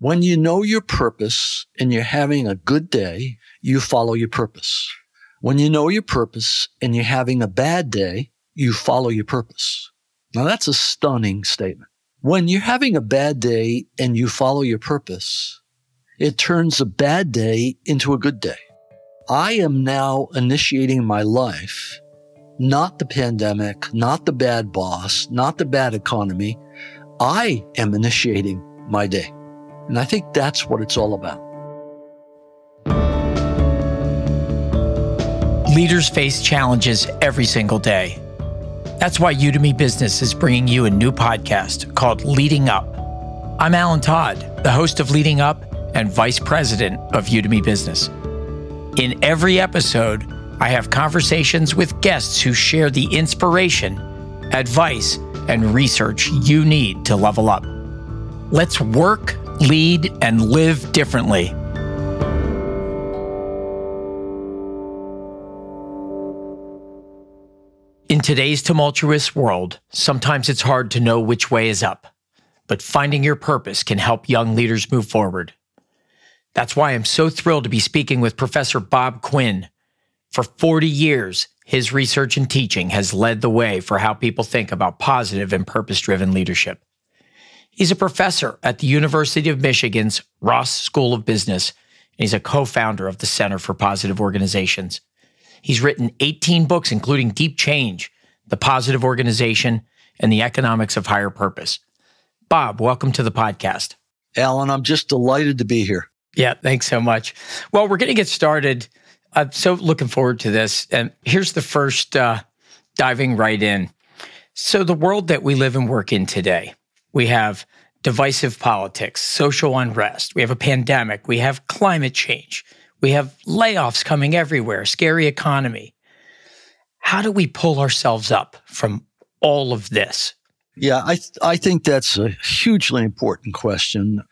When you know your purpose and you're having a good day, you follow your purpose. When you know your purpose and you're having a bad day, you follow your purpose. Now that's a stunning statement. When you're having a bad day and you follow your purpose, it turns a bad day into a good day. I am now initiating my life, not the pandemic, not the bad boss, not the bad economy. I am initiating my day. And I think that's what it's all about. Leaders face challenges every single day. That's why Udemy Business is bringing you a new podcast called Leading Up. I'm Alan Todd, the host of Leading Up and Vice President of Udemy Business. In every episode, I have conversations with guests who share the inspiration, advice, and research you need to level up. Let's work, lead, and live differently. In today's tumultuous world, sometimes it's hard to know which way is up, but finding your purpose can help young leaders move forward. That's why I'm so thrilled to be speaking with Professor Bob Quinn. For 40 years, his research and teaching has led the way for how people think about positive and purpose driven leadership. He's a professor at the University of Michigan's Ross School of Business, and he's a co founder of the Center for Positive Organizations. He's written 18 books, including Deep Change, The Positive Organization, and The Economics of Higher Purpose. Bob, welcome to the podcast. Alan, I'm just delighted to be here. Yeah, thanks so much. Well, we're going to get started. I'm so looking forward to this. And here's the first uh, diving right in. So, the world that we live and work in today, we have divisive politics, social unrest, we have a pandemic, we have climate change, we have layoffs coming everywhere, scary economy. How do we pull ourselves up from all of this? Yeah, I, th- I think that's a hugely important question.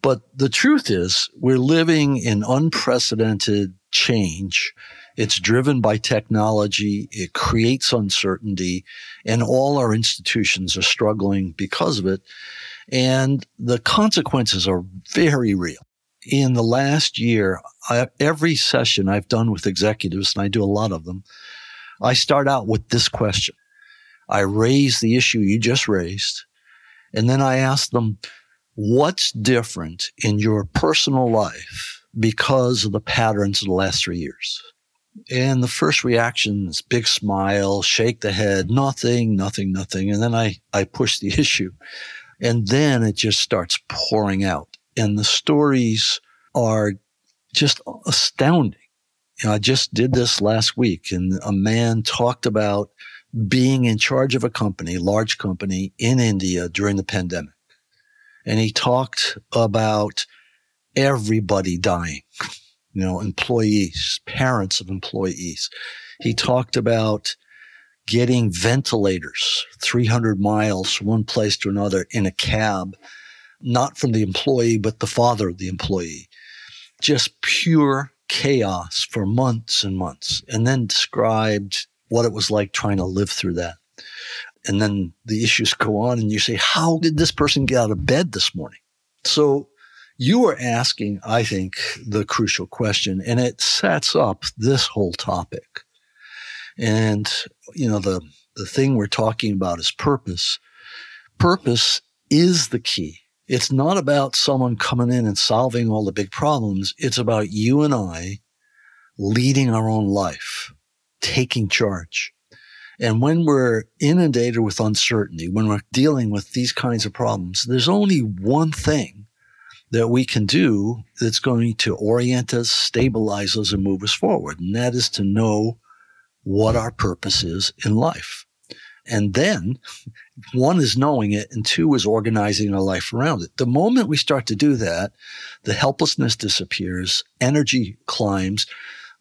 But the truth is, we're living in unprecedented change. It's driven by technology. It creates uncertainty and all our institutions are struggling because of it. And the consequences are very real. In the last year, I, every session I've done with executives, and I do a lot of them, I start out with this question. I raise the issue you just raised, and then I ask them, what's different in your personal life because of the patterns of the last three years? And the first reaction is big smile, shake the head, nothing, nothing, nothing. And then I, I push the issue. And then it just starts pouring out. And the stories are just astounding. You know, I just did this last week and a man talked about being in charge of a company, large company in India during the pandemic and he talked about everybody dying, you know, employees, parents of employees. He talked about getting ventilators 300 miles from one place to another in a cab, not from the employee, but the father of the employee. Just pure chaos for months and months, and then described what it was like trying to live through that. And then the issues go on and you say, how did this person get out of bed this morning? So you are asking, I think, the crucial question and it sets up this whole topic. And, you know, the, the thing we're talking about is purpose. Purpose is the key. It's not about someone coming in and solving all the big problems. It's about you and I leading our own life, taking charge. And when we're inundated with uncertainty, when we're dealing with these kinds of problems, there's only one thing that we can do that's going to orient us, stabilize us, and move us forward. And that is to know what our purpose is in life. And then one is knowing it and two is organizing our life around it. The moment we start to do that, the helplessness disappears, energy climbs,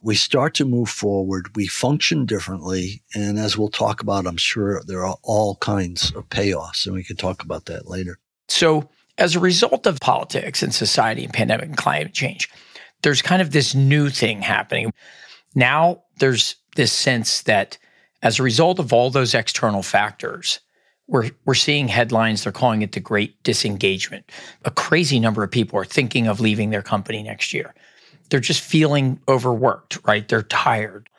we start to move forward. We function differently. And as we'll talk about, I'm sure there are all kinds of payoffs, and we can talk about that later. So, as a result of politics and society and pandemic and climate change, there's kind of this new thing happening. Now, there's this sense that as a result of all those external factors, we're we're seeing headlines they're calling it the great disengagement. A crazy number of people are thinking of leaving their company next year. They're just feeling overworked right? They're tired.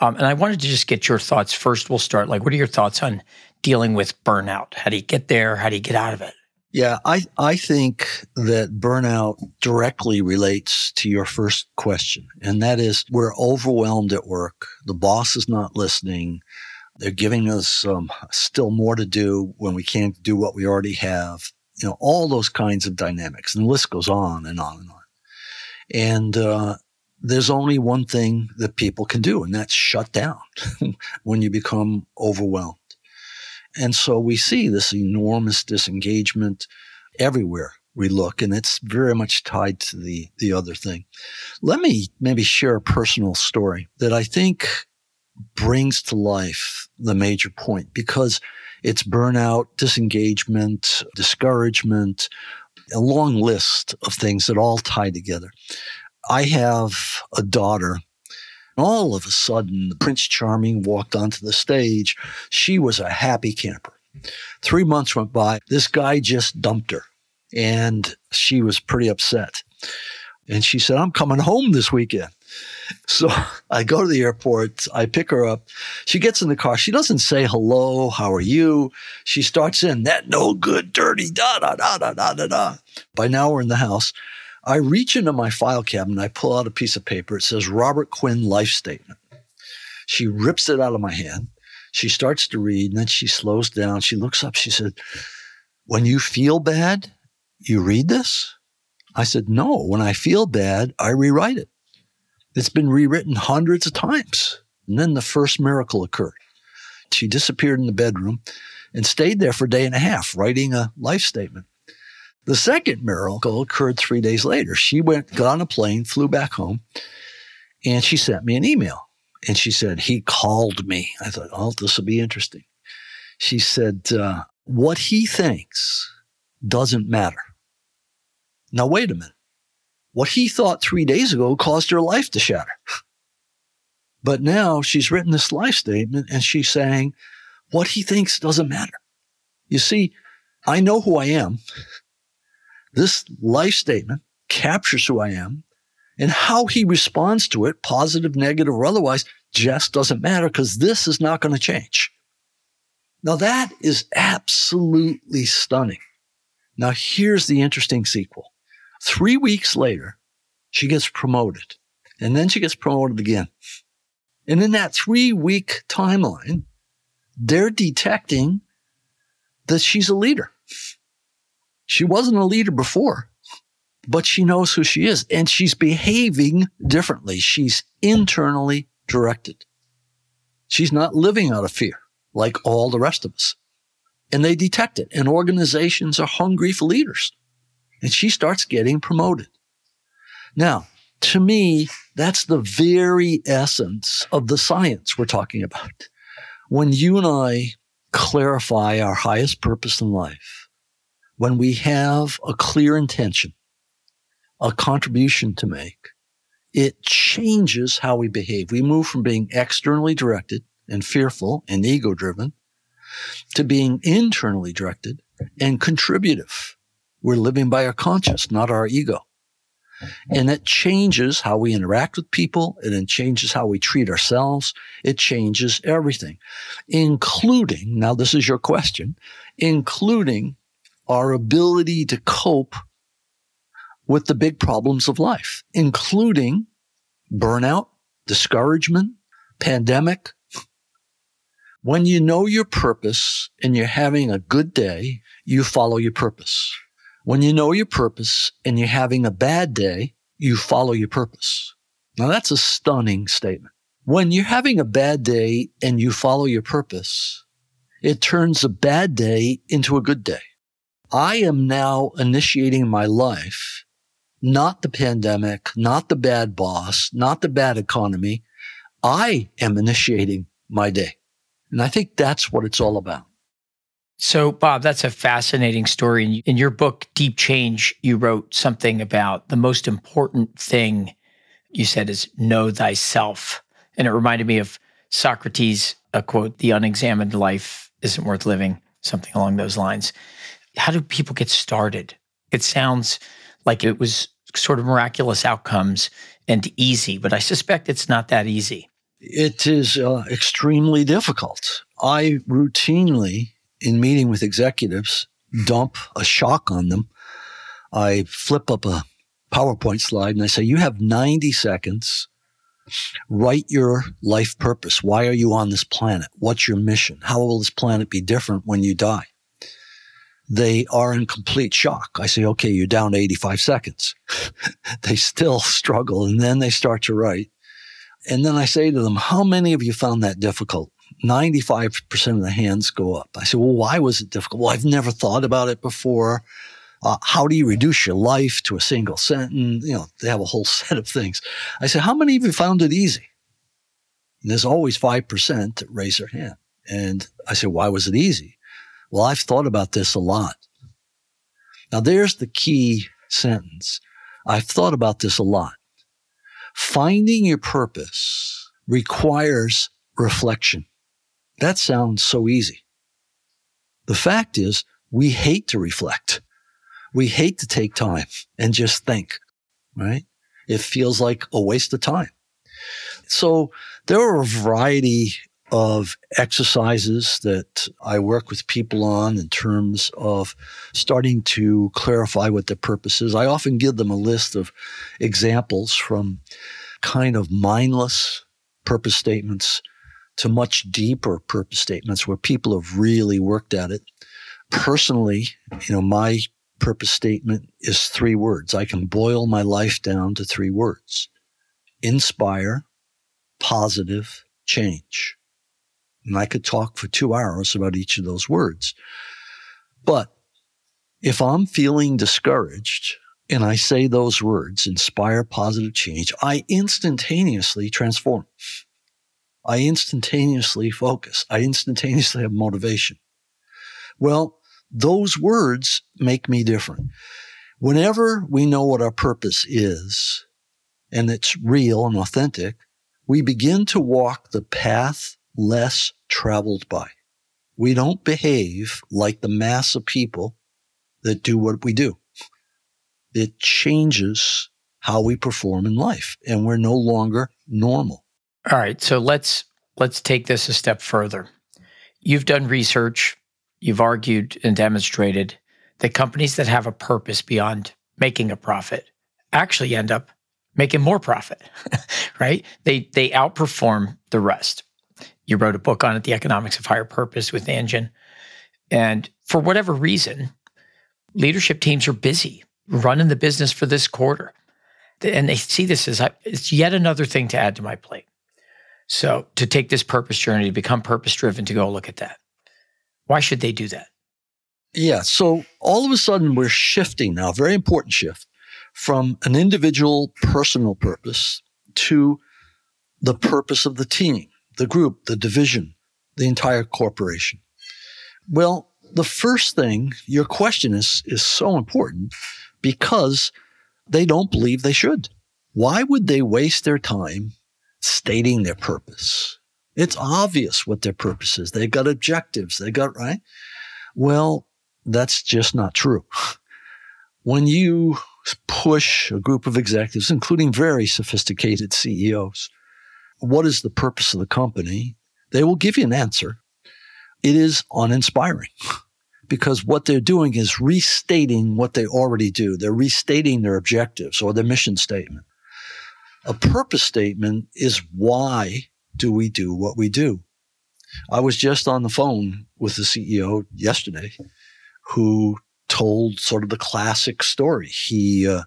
Um, and i wanted to just get your thoughts. First we'll start like what are your thoughts on dealing with burnout? How do you get there? How do you get out of it yeah i i think that burnout directly relates to your first question and that is we're overwhelmed at work the boss is not listening they're giving us um, still more to do when we can't do what we already have. You know, all those kinds of dynamics. And the list goes on and on and on. And uh, there's only one thing that people can do, and that's shut down when you become overwhelmed. And so we see this enormous disengagement everywhere we look, and it's very much tied to the, the other thing. Let me maybe share a personal story that I think brings to life the major point because it's burnout, disengagement, discouragement, a long list of things that all tie together. I have a daughter. All of a sudden, Prince Charming walked onto the stage. She was a happy camper. Three months went by. This guy just dumped her, and she was pretty upset. And she said, I'm coming home this weekend. So I go to the airport. I pick her up. She gets in the car. She doesn't say hello. How are you? She starts in that no good, dirty, da da da da da da da. By now we're in the house. I reach into my file cabinet. I pull out a piece of paper. It says Robert Quinn life statement. She rips it out of my hand. She starts to read and then she slows down. She looks up. She said, When you feel bad, you read this? I said, No. When I feel bad, I rewrite it. It's been rewritten hundreds of times. And then the first miracle occurred. She disappeared in the bedroom and stayed there for a day and a half, writing a life statement. The second miracle occurred three days later. She went, got on a plane, flew back home, and she sent me an email. And she said, He called me. I thought, Oh, this will be interesting. She said, uh, What he thinks doesn't matter. Now, wait a minute. What he thought three days ago caused her life to shatter. But now she's written this life statement and she's saying what he thinks doesn't matter. You see, I know who I am. This life statement captures who I am and how he responds to it, positive, negative, or otherwise, just doesn't matter because this is not going to change. Now that is absolutely stunning. Now here's the interesting sequel. Three weeks later, she gets promoted. And then she gets promoted again. And in that three week timeline, they're detecting that she's a leader. She wasn't a leader before, but she knows who she is and she's behaving differently. She's internally directed. She's not living out of fear like all the rest of us. And they detect it. And organizations are hungry for leaders and she starts getting promoted. Now, to me, that's the very essence of the science we're talking about. When you and I clarify our highest purpose in life, when we have a clear intention, a contribution to make, it changes how we behave. We move from being externally directed and fearful and ego driven to being internally directed and contributive we're living by our conscience, not our ego. And it changes how we interact with people. And it changes how we treat ourselves. It changes everything, including, now this is your question, including our ability to cope with the big problems of life, including burnout, discouragement, pandemic. When you know your purpose and you're having a good day, you follow your purpose. When you know your purpose and you're having a bad day, you follow your purpose. Now that's a stunning statement. When you're having a bad day and you follow your purpose, it turns a bad day into a good day. I am now initiating my life, not the pandemic, not the bad boss, not the bad economy. I am initiating my day. And I think that's what it's all about. So, Bob, that's a fascinating story. In your book, Deep Change, you wrote something about the most important thing you said is know thyself. And it reminded me of Socrates, a quote, the unexamined life isn't worth living. something along those lines. How do people get started? It sounds like it was sort of miraculous outcomes and easy, but I suspect it's not that easy. It is uh, extremely difficult. I routinely, in meeting with executives, dump a shock on them. I flip up a PowerPoint slide and I say, You have 90 seconds. Write your life purpose. Why are you on this planet? What's your mission? How will this planet be different when you die? They are in complete shock. I say, okay, you're down to 85 seconds. they still struggle and then they start to write. And then I say to them, how many of you found that difficult? 95% of the hands go up. I say, well, why was it difficult? Well, I've never thought about it before. Uh, how do you reduce your life to a single sentence? You know, they have a whole set of things. I say, how many of you found it easy? And there's always 5% that raise their hand. And I say, why was it easy? Well, I've thought about this a lot. Now there's the key sentence. I've thought about this a lot. Finding your purpose requires reflection. That sounds so easy. The fact is, we hate to reflect. We hate to take time and just think, right? It feels like a waste of time. So there are a variety of exercises that I work with people on in terms of starting to clarify what their purpose is. I often give them a list of examples from kind of mindless purpose statements to much deeper purpose statements where people have really worked at it. Personally, you know, my purpose statement is three words. I can boil my life down to three words inspire, positive, change. And I could talk for two hours about each of those words. But if I'm feeling discouraged and I say those words, inspire positive change, I instantaneously transform. I instantaneously focus. I instantaneously have motivation. Well, those words make me different. Whenever we know what our purpose is and it's real and authentic, we begin to walk the path less traveled by. We don't behave like the mass of people that do what we do. It changes how we perform in life and we're no longer normal. All right, so let's let's take this a step further. You've done research you've argued and demonstrated that companies that have a purpose beyond making a profit actually end up making more profit, right? They they outperform the rest. You wrote a book on it, The Economics of Higher Purpose with Anjan. And for whatever reason, leadership teams are busy running the business for this quarter. And they see this as it's yet another thing to add to my plate. So to take this purpose journey, to become purpose driven, to go look at that. Why should they do that? Yeah. So all of a sudden, we're shifting now, very important shift from an individual personal purpose to the purpose of the team, the group, the division, the entire corporation. Well, the first thing, your question is, is so important because they don't believe they should. Why would they waste their time stating their purpose? It's obvious what their purpose is. They've got objectives. They got, right? Well, that's just not true. When you push a group of executives, including very sophisticated CEOs, what is the purpose of the company? They will give you an answer. It is uninspiring because what they're doing is restating what they already do. They're restating their objectives or their mission statement. A purpose statement is why do we do what we do? I was just on the phone with the CEO yesterday who told sort of the classic story. He, uh,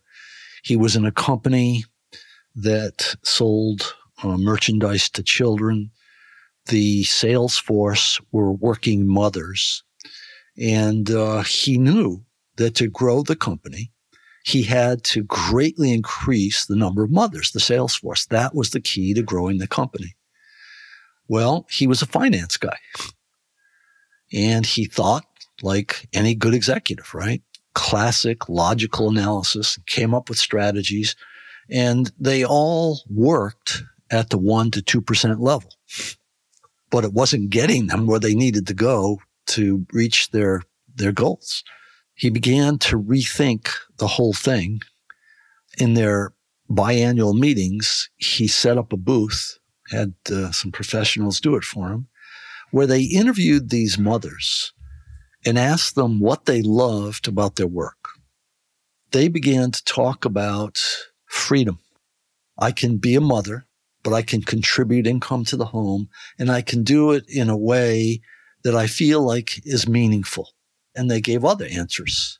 he was in a company that sold uh, merchandise to children. The sales force were working mothers. And uh, he knew that to grow the company, he had to greatly increase the number of mothers, the sales force. That was the key to growing the company. Well, he was a finance guy. And he thought like any good executive, right? Classic logical analysis, came up with strategies, and they all worked at the 1% to 2% level. But it wasn't getting them where they needed to go to reach their, their goals. He began to rethink the whole thing. In their biannual meetings, he set up a booth, had uh, some professionals do it for him, where they interviewed these mothers and asked them what they loved about their work. They began to talk about freedom. I can be a mother, but I can contribute income to the home and I can do it in a way that I feel like is meaningful. And they gave other answers.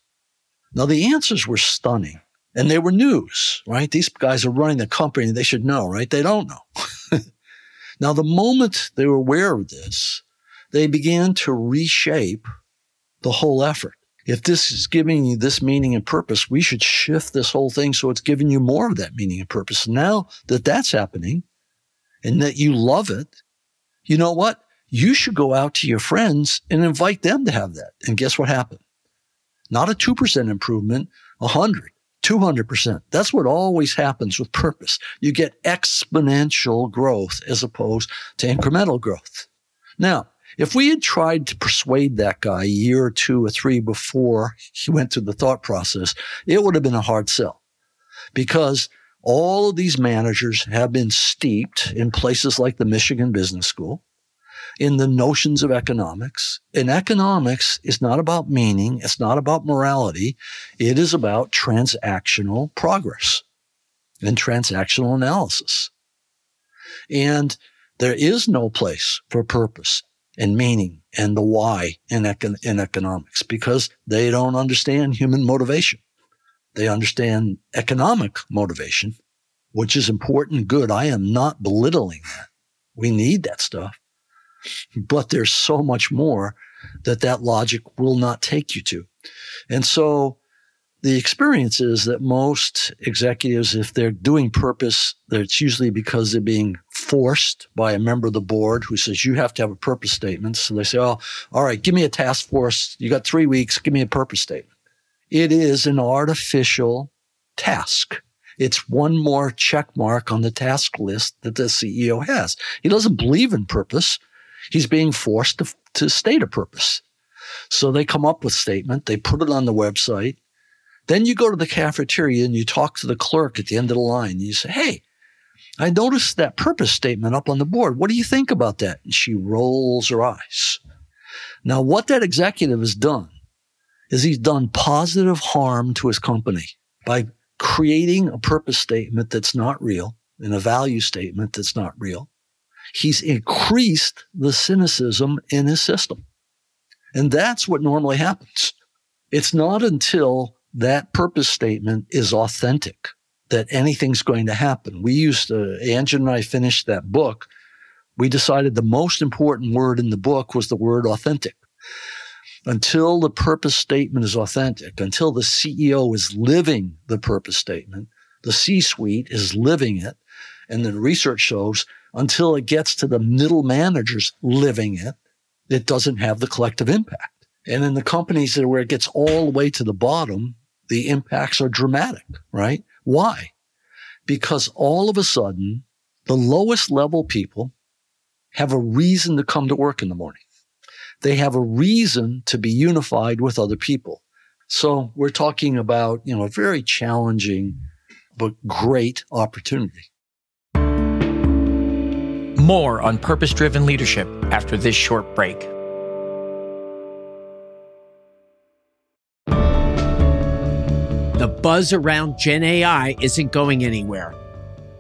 Now the answers were stunning and they were news, right? These guys are running the company. They should know, right? They don't know. now, the moment they were aware of this, they began to reshape the whole effort. If this is giving you this meaning and purpose, we should shift this whole thing so it's giving you more of that meaning and purpose. Now that that's happening and that you love it, you know what? You should go out to your friends and invite them to have that. And guess what happened? Not a 2% improvement, 100, 200%. That's what always happens with purpose. You get exponential growth as opposed to incremental growth. Now, if we had tried to persuade that guy a year or two or three before he went through the thought process, it would have been a hard sell because all of these managers have been steeped in places like the Michigan Business School in the notions of economics. And economics is not about meaning. It's not about morality. It is about transactional progress and transactional analysis. And there is no place for purpose and meaning and the why in, econ- in economics because they don't understand human motivation. They understand economic motivation, which is important good. I am not belittling that. We need that stuff. But there's so much more that that logic will not take you to. And so the experience is that most executives, if they're doing purpose, it's usually because they're being forced by a member of the board who says, you have to have a purpose statement. So they say, oh, all right, give me a task force. You got three weeks. Give me a purpose statement. It is an artificial task. It's one more check mark on the task list that the CEO has. He doesn't believe in purpose. He's being forced to, to state a purpose. So they come up with statement. They put it on the website then you go to the cafeteria and you talk to the clerk at the end of the line. You say, Hey, I noticed that purpose statement up on the board. What do you think about that? And she rolls her eyes. Now, what that executive has done is he's done positive harm to his company by creating a purpose statement that's not real and a value statement that's not real. He's increased the cynicism in his system. And that's what normally happens. It's not until that purpose statement is authentic, that anything's going to happen. We used to, Anjan and I finished that book. We decided the most important word in the book was the word authentic. Until the purpose statement is authentic, until the CEO is living the purpose statement, the C suite is living it, and then research shows until it gets to the middle managers living it, it doesn't have the collective impact. And in the companies where it gets all the way to the bottom, the impacts are dramatic, right? Why? Because all of a sudden, the lowest level people have a reason to come to work in the morning. They have a reason to be unified with other people. So we're talking about, you know, a very challenging but great opportunity. More on purpose driven leadership after this short break. The buzz around Gen AI isn't going anywhere.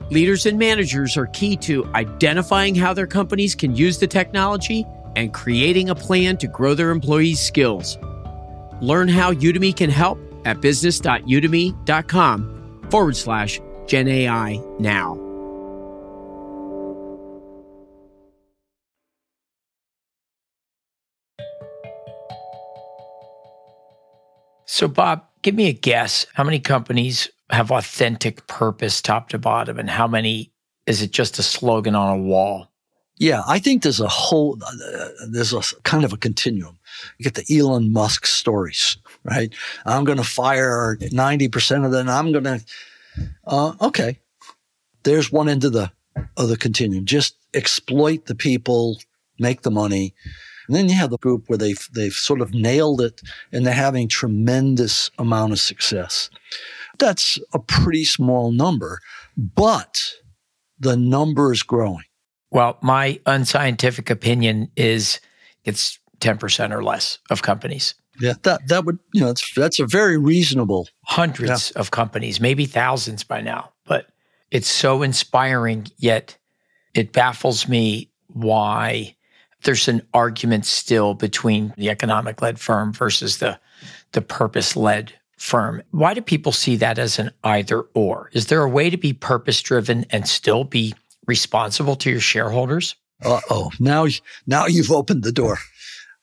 Leaders and managers are key to identifying how their companies can use the technology and creating a plan to grow their employees' skills. Learn how Udemy can help at business.udemy.com forward slash Gen AI now. So, Bob, give me a guess. How many companies have authentic purpose top to bottom, and how many is it just a slogan on a wall? Yeah, I think there's a whole, uh, there's a kind of a continuum. You get the Elon Musk stories, right? I'm going to fire 90% of them. I'm going to, uh, okay. There's one end of the, of the continuum. Just exploit the people, make the money. And then you have the group where they've, they've sort of nailed it and they're having tremendous amount of success. That's a pretty small number, but the number is growing. Well, my unscientific opinion is it's 10% or less of companies. Yeah, that that would you know that's that's a very reasonable. Hundreds yeah. of companies, maybe thousands by now, but it's so inspiring. Yet it baffles me why there's an argument still between the economic led firm versus the the purpose led firm. Why do people see that as an either or? Is there a way to be purpose driven and still be responsible to your shareholders? Uh oh. Now, now you've opened the door.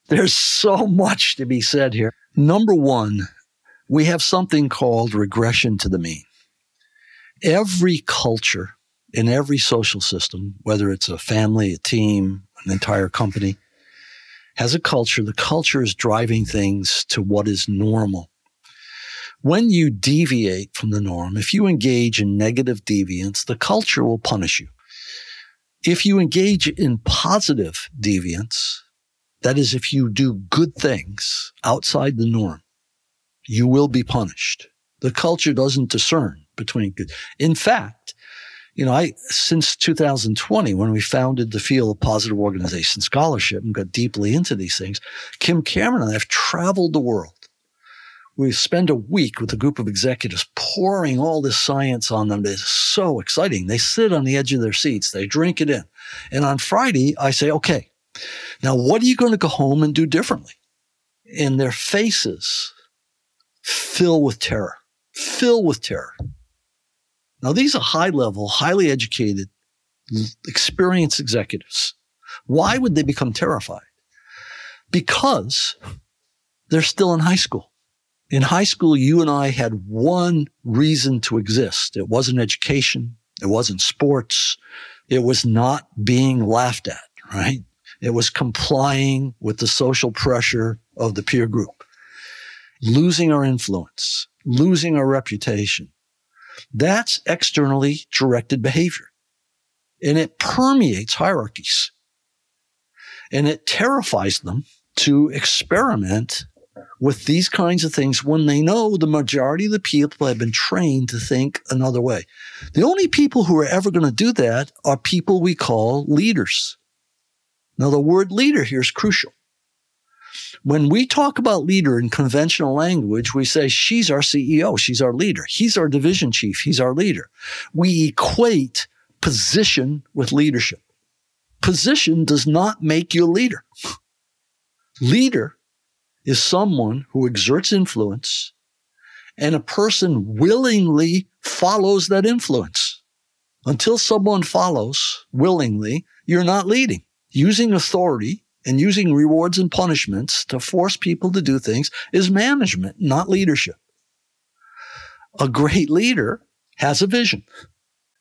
There's so much to be said here. Number one, we have something called regression to the mean. Every culture in every social system, whether it's a family, a team, an entire company, has a culture. The culture is driving things to what is normal. When you deviate from the norm, if you engage in negative deviance, the culture will punish you. If you engage in positive deviance, that is, if you do good things outside the norm, you will be punished. The culture doesn't discern between good. In fact, you know, I, since 2020, when we founded the field of positive organization scholarship and got deeply into these things, Kim Cameron and I have traveled the world. We spend a week with a group of executives pouring all this science on them. It's so exciting. They sit on the edge of their seats. They drink it in. And on Friday, I say, okay, now, what are you going to go home and do differently? And their faces fill with terror, fill with terror. Now, these are high level, highly educated, experienced executives. Why would they become terrified? Because they're still in high school. In high school, you and I had one reason to exist. It wasn't education. It wasn't sports. It was not being laughed at, right? It was complying with the social pressure of the peer group, losing our influence, losing our reputation. That's externally directed behavior. And it permeates hierarchies. And it terrifies them to experiment with these kinds of things when they know the majority of the people have been trained to think another way. The only people who are ever going to do that are people we call leaders. Now, the word leader here is crucial. When we talk about leader in conventional language, we say she's our CEO, she's our leader, he's our division chief, he's our leader. We equate position with leadership. Position does not make you a leader. Leader is someone who exerts influence and a person willingly follows that influence. Until someone follows willingly, you're not leading using authority and using rewards and punishments to force people to do things is management, not leadership. A great leader has a vision.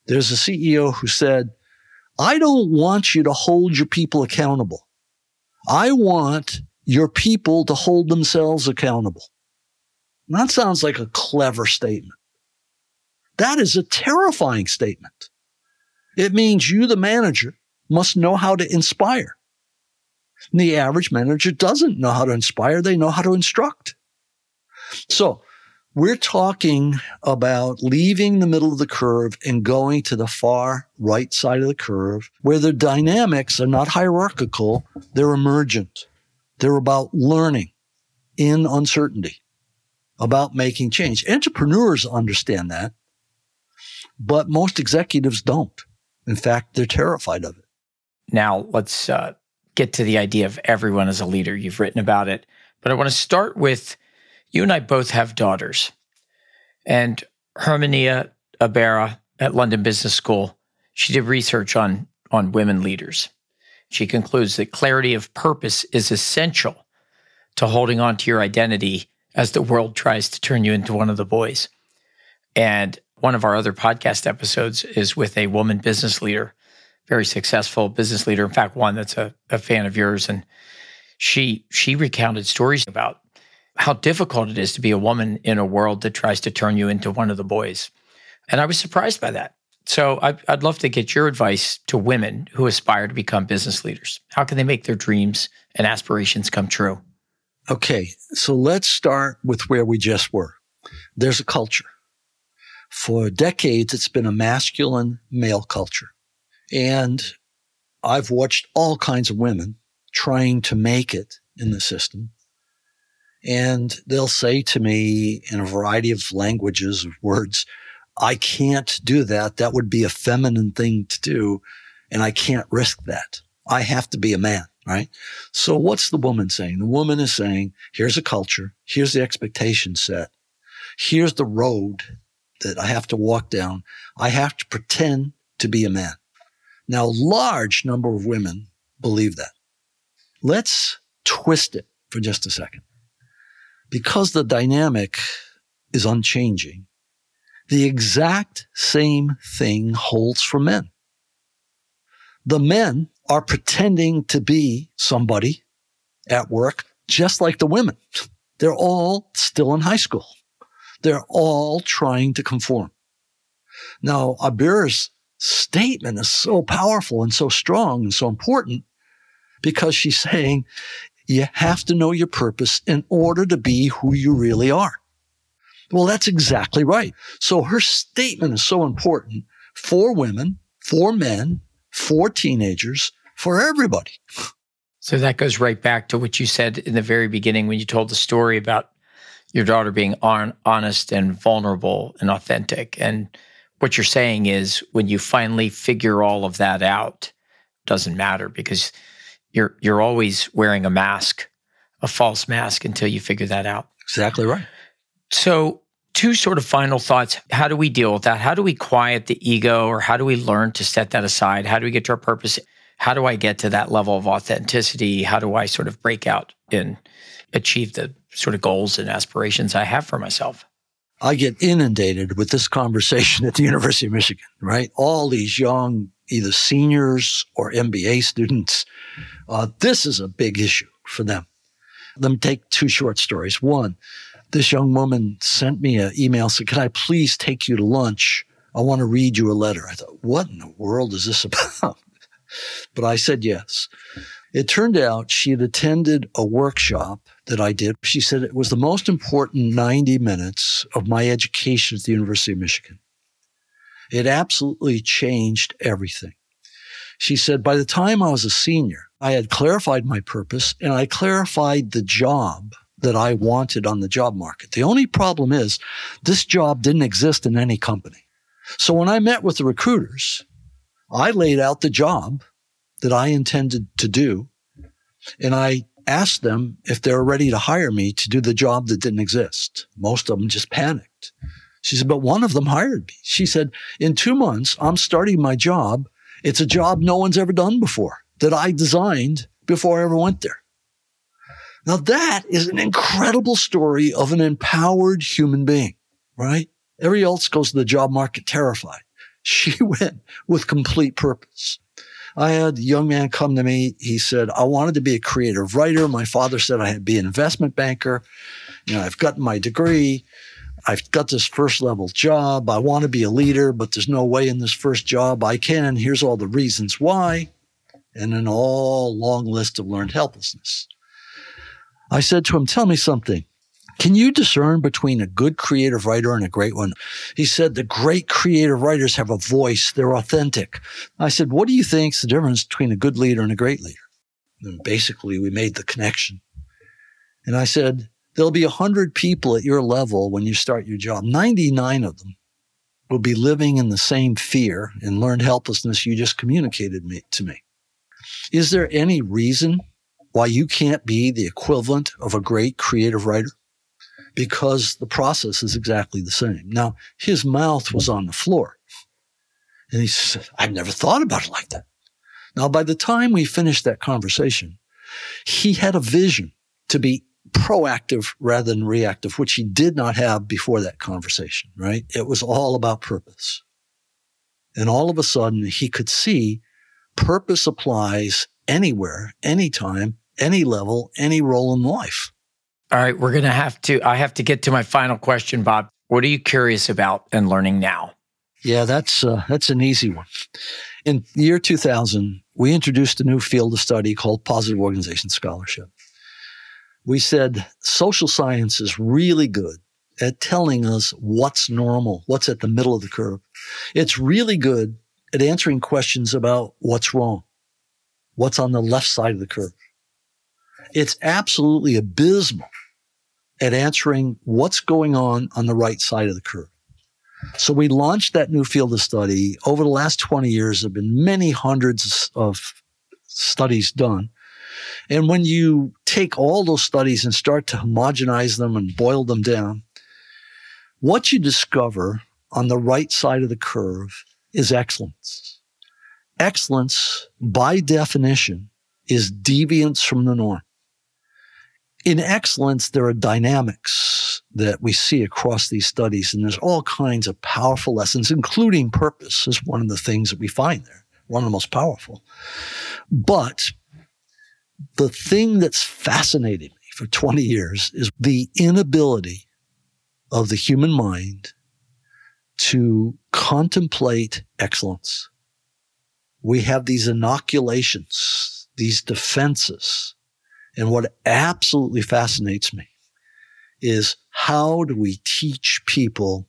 There's a CEO who said, I don't want you to hold your people accountable. I want your people to hold themselves accountable. And that sounds like a clever statement. That is a terrifying statement. It means you, the manager, must know how to inspire. And the average manager doesn't know how to inspire. They know how to instruct. So we're talking about leaving the middle of the curve and going to the far right side of the curve where the dynamics are not hierarchical. They're emergent. They're about learning in uncertainty, about making change. Entrepreneurs understand that, but most executives don't. In fact, they're terrified of it. Now, let's uh, get to the idea of everyone as a leader. You've written about it, but I want to start with you and I both have daughters. And Herminia Ibarra at London Business School, she did research on, on women leaders. She concludes that clarity of purpose is essential to holding on to your identity as the world tries to turn you into one of the boys. And one of our other podcast episodes is with a woman business leader very successful business leader. In fact, one that's a, a fan of yours. And she she recounted stories about how difficult it is to be a woman in a world that tries to turn you into one of the boys. And I was surprised by that So I'd, I'd love to get your advice to women who aspire to become business leaders. How can they make their dreams and aspirations come true? Okay, so let's start with where we just were. There's a culture. For decades, it's been a masculine male culture. And I've watched all kinds of women trying to make it in the system. And they'll say to me in a variety of languages, words, I can't do that. That would be a feminine thing to do. And I can't risk that. I have to be a man, right? So what's the woman saying? The woman is saying, here's a culture. Here's the expectation set. Here's the road that I have to walk down. I have to pretend to be a man. Now, a large number of women believe that. Let's twist it for just a second. Because the dynamic is unchanging, the exact same thing holds for men. The men are pretending to be somebody at work, just like the women. They're all still in high school. They're all trying to conform. Now, Ibarra's statement is so powerful and so strong and so important because she's saying you have to know your purpose in order to be who you really are. Well, that's exactly right. So her statement is so important for women, for men, for teenagers, for everybody. So that goes right back to what you said in the very beginning when you told the story about your daughter being on, honest and vulnerable and authentic. And what you're saying is when you finally figure all of that out, doesn't matter because you're you're always wearing a mask, a false mask until you figure that out. Exactly right. So, two sort of final thoughts. How do we deal with that? How do we quiet the ego or how do we learn to set that aside? How do we get to our purpose? How do I get to that level of authenticity? How do I sort of break out and achieve the sort of goals and aspirations I have for myself? I get inundated with this conversation at the University of Michigan, right? All these young, either seniors or MBA students. Uh, this is a big issue for them. Let me take two short stories. One, this young woman sent me an email, said, Can I please take you to lunch? I want to read you a letter. I thought, What in the world is this about? but I said yes. It turned out she had attended a workshop that I did. She said it was the most important 90 minutes of my education at the University of Michigan. It absolutely changed everything. She said, by the time I was a senior, I had clarified my purpose and I clarified the job that I wanted on the job market. The only problem is this job didn't exist in any company. So when I met with the recruiters, I laid out the job that I intended to do. And I asked them if they were ready to hire me to do the job that didn't exist. Most of them just panicked. She said, but one of them hired me. She said, in two months, I'm starting my job. It's a job no one's ever done before that I designed before I ever went there. Now that is an incredible story of an empowered human being, right? Every else goes to the job market terrified. She went with complete purpose. I had a young man come to me. He said, I wanted to be a creative writer. My father said I had to be an investment banker. You know, I've gotten my degree. I've got this first level job. I want to be a leader, but there's no way in this first job I can. Here's all the reasons why. And an all long list of learned helplessness. I said to him, Tell me something. Can you discern between a good creative writer and a great one? He said, the great creative writers have a voice. They're authentic. I said, what do you think's the difference between a good leader and a great leader? And basically, we made the connection. And I said, there'll be a hundred people at your level when you start your job. 99 of them will be living in the same fear and learned helplessness you just communicated me, to me. Is there any reason why you can't be the equivalent of a great creative writer? because the process is exactly the same. Now, his mouth was on the floor. And he said, I've never thought about it like that. Now, by the time we finished that conversation, he had a vision to be proactive rather than reactive, which he did not have before that conversation, right? It was all about purpose. And all of a sudden he could see purpose applies anywhere, anytime, any level, any role in life. All right, we're going to have to, I have to get to my final question, Bob. What are you curious about and learning now? Yeah, that's uh, that's an easy one. In the year 2000, we introduced a new field of study called positive organization scholarship. We said social science is really good at telling us what's normal, what's at the middle of the curve. It's really good at answering questions about what's wrong, what's on the left side of the curve. It's absolutely abysmal at answering what's going on on the right side of the curve. So we launched that new field of study. Over the last 20 years, there have been many hundreds of studies done. And when you take all those studies and start to homogenize them and boil them down, what you discover on the right side of the curve is excellence. Excellence, by definition, is deviance from the norm. In excellence, there are dynamics that we see across these studies, and there's all kinds of powerful lessons, including purpose is one of the things that we find there, one of the most powerful. But the thing that's fascinated me for 20 years is the inability of the human mind to contemplate excellence. We have these inoculations, these defenses. And what absolutely fascinates me is how do we teach people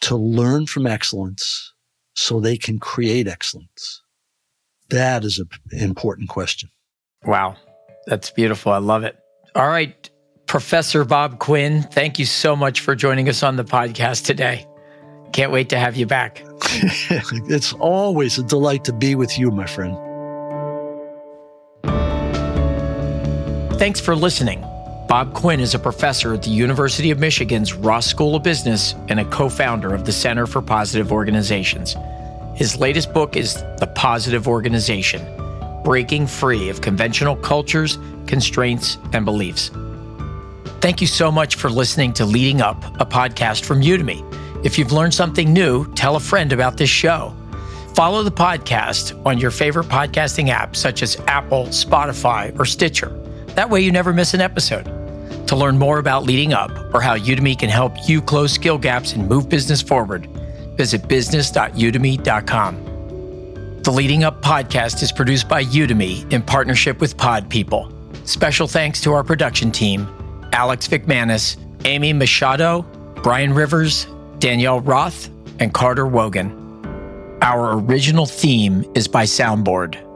to learn from excellence so they can create excellence? That is an important question. Wow. That's beautiful. I love it. All right. Professor Bob Quinn, thank you so much for joining us on the podcast today. Can't wait to have you back. it's always a delight to be with you, my friend. Thanks for listening. Bob Quinn is a professor at the University of Michigan's Ross School of Business and a co founder of the Center for Positive Organizations. His latest book is The Positive Organization Breaking Free of Conventional Cultures, Constraints, and Beliefs. Thank you so much for listening to Leading Up, a podcast from Udemy. If you've learned something new, tell a friend about this show. Follow the podcast on your favorite podcasting app, such as Apple, Spotify, or Stitcher. That way you never miss an episode. To learn more about Leading Up or how Udemy can help you close skill gaps and move business forward, visit business.udemy.com. The Leading Up podcast is produced by Udemy in partnership with Pod People. Special thanks to our production team Alex McManus, Amy Machado, Brian Rivers, Danielle Roth, and Carter Wogan. Our original theme is by Soundboard.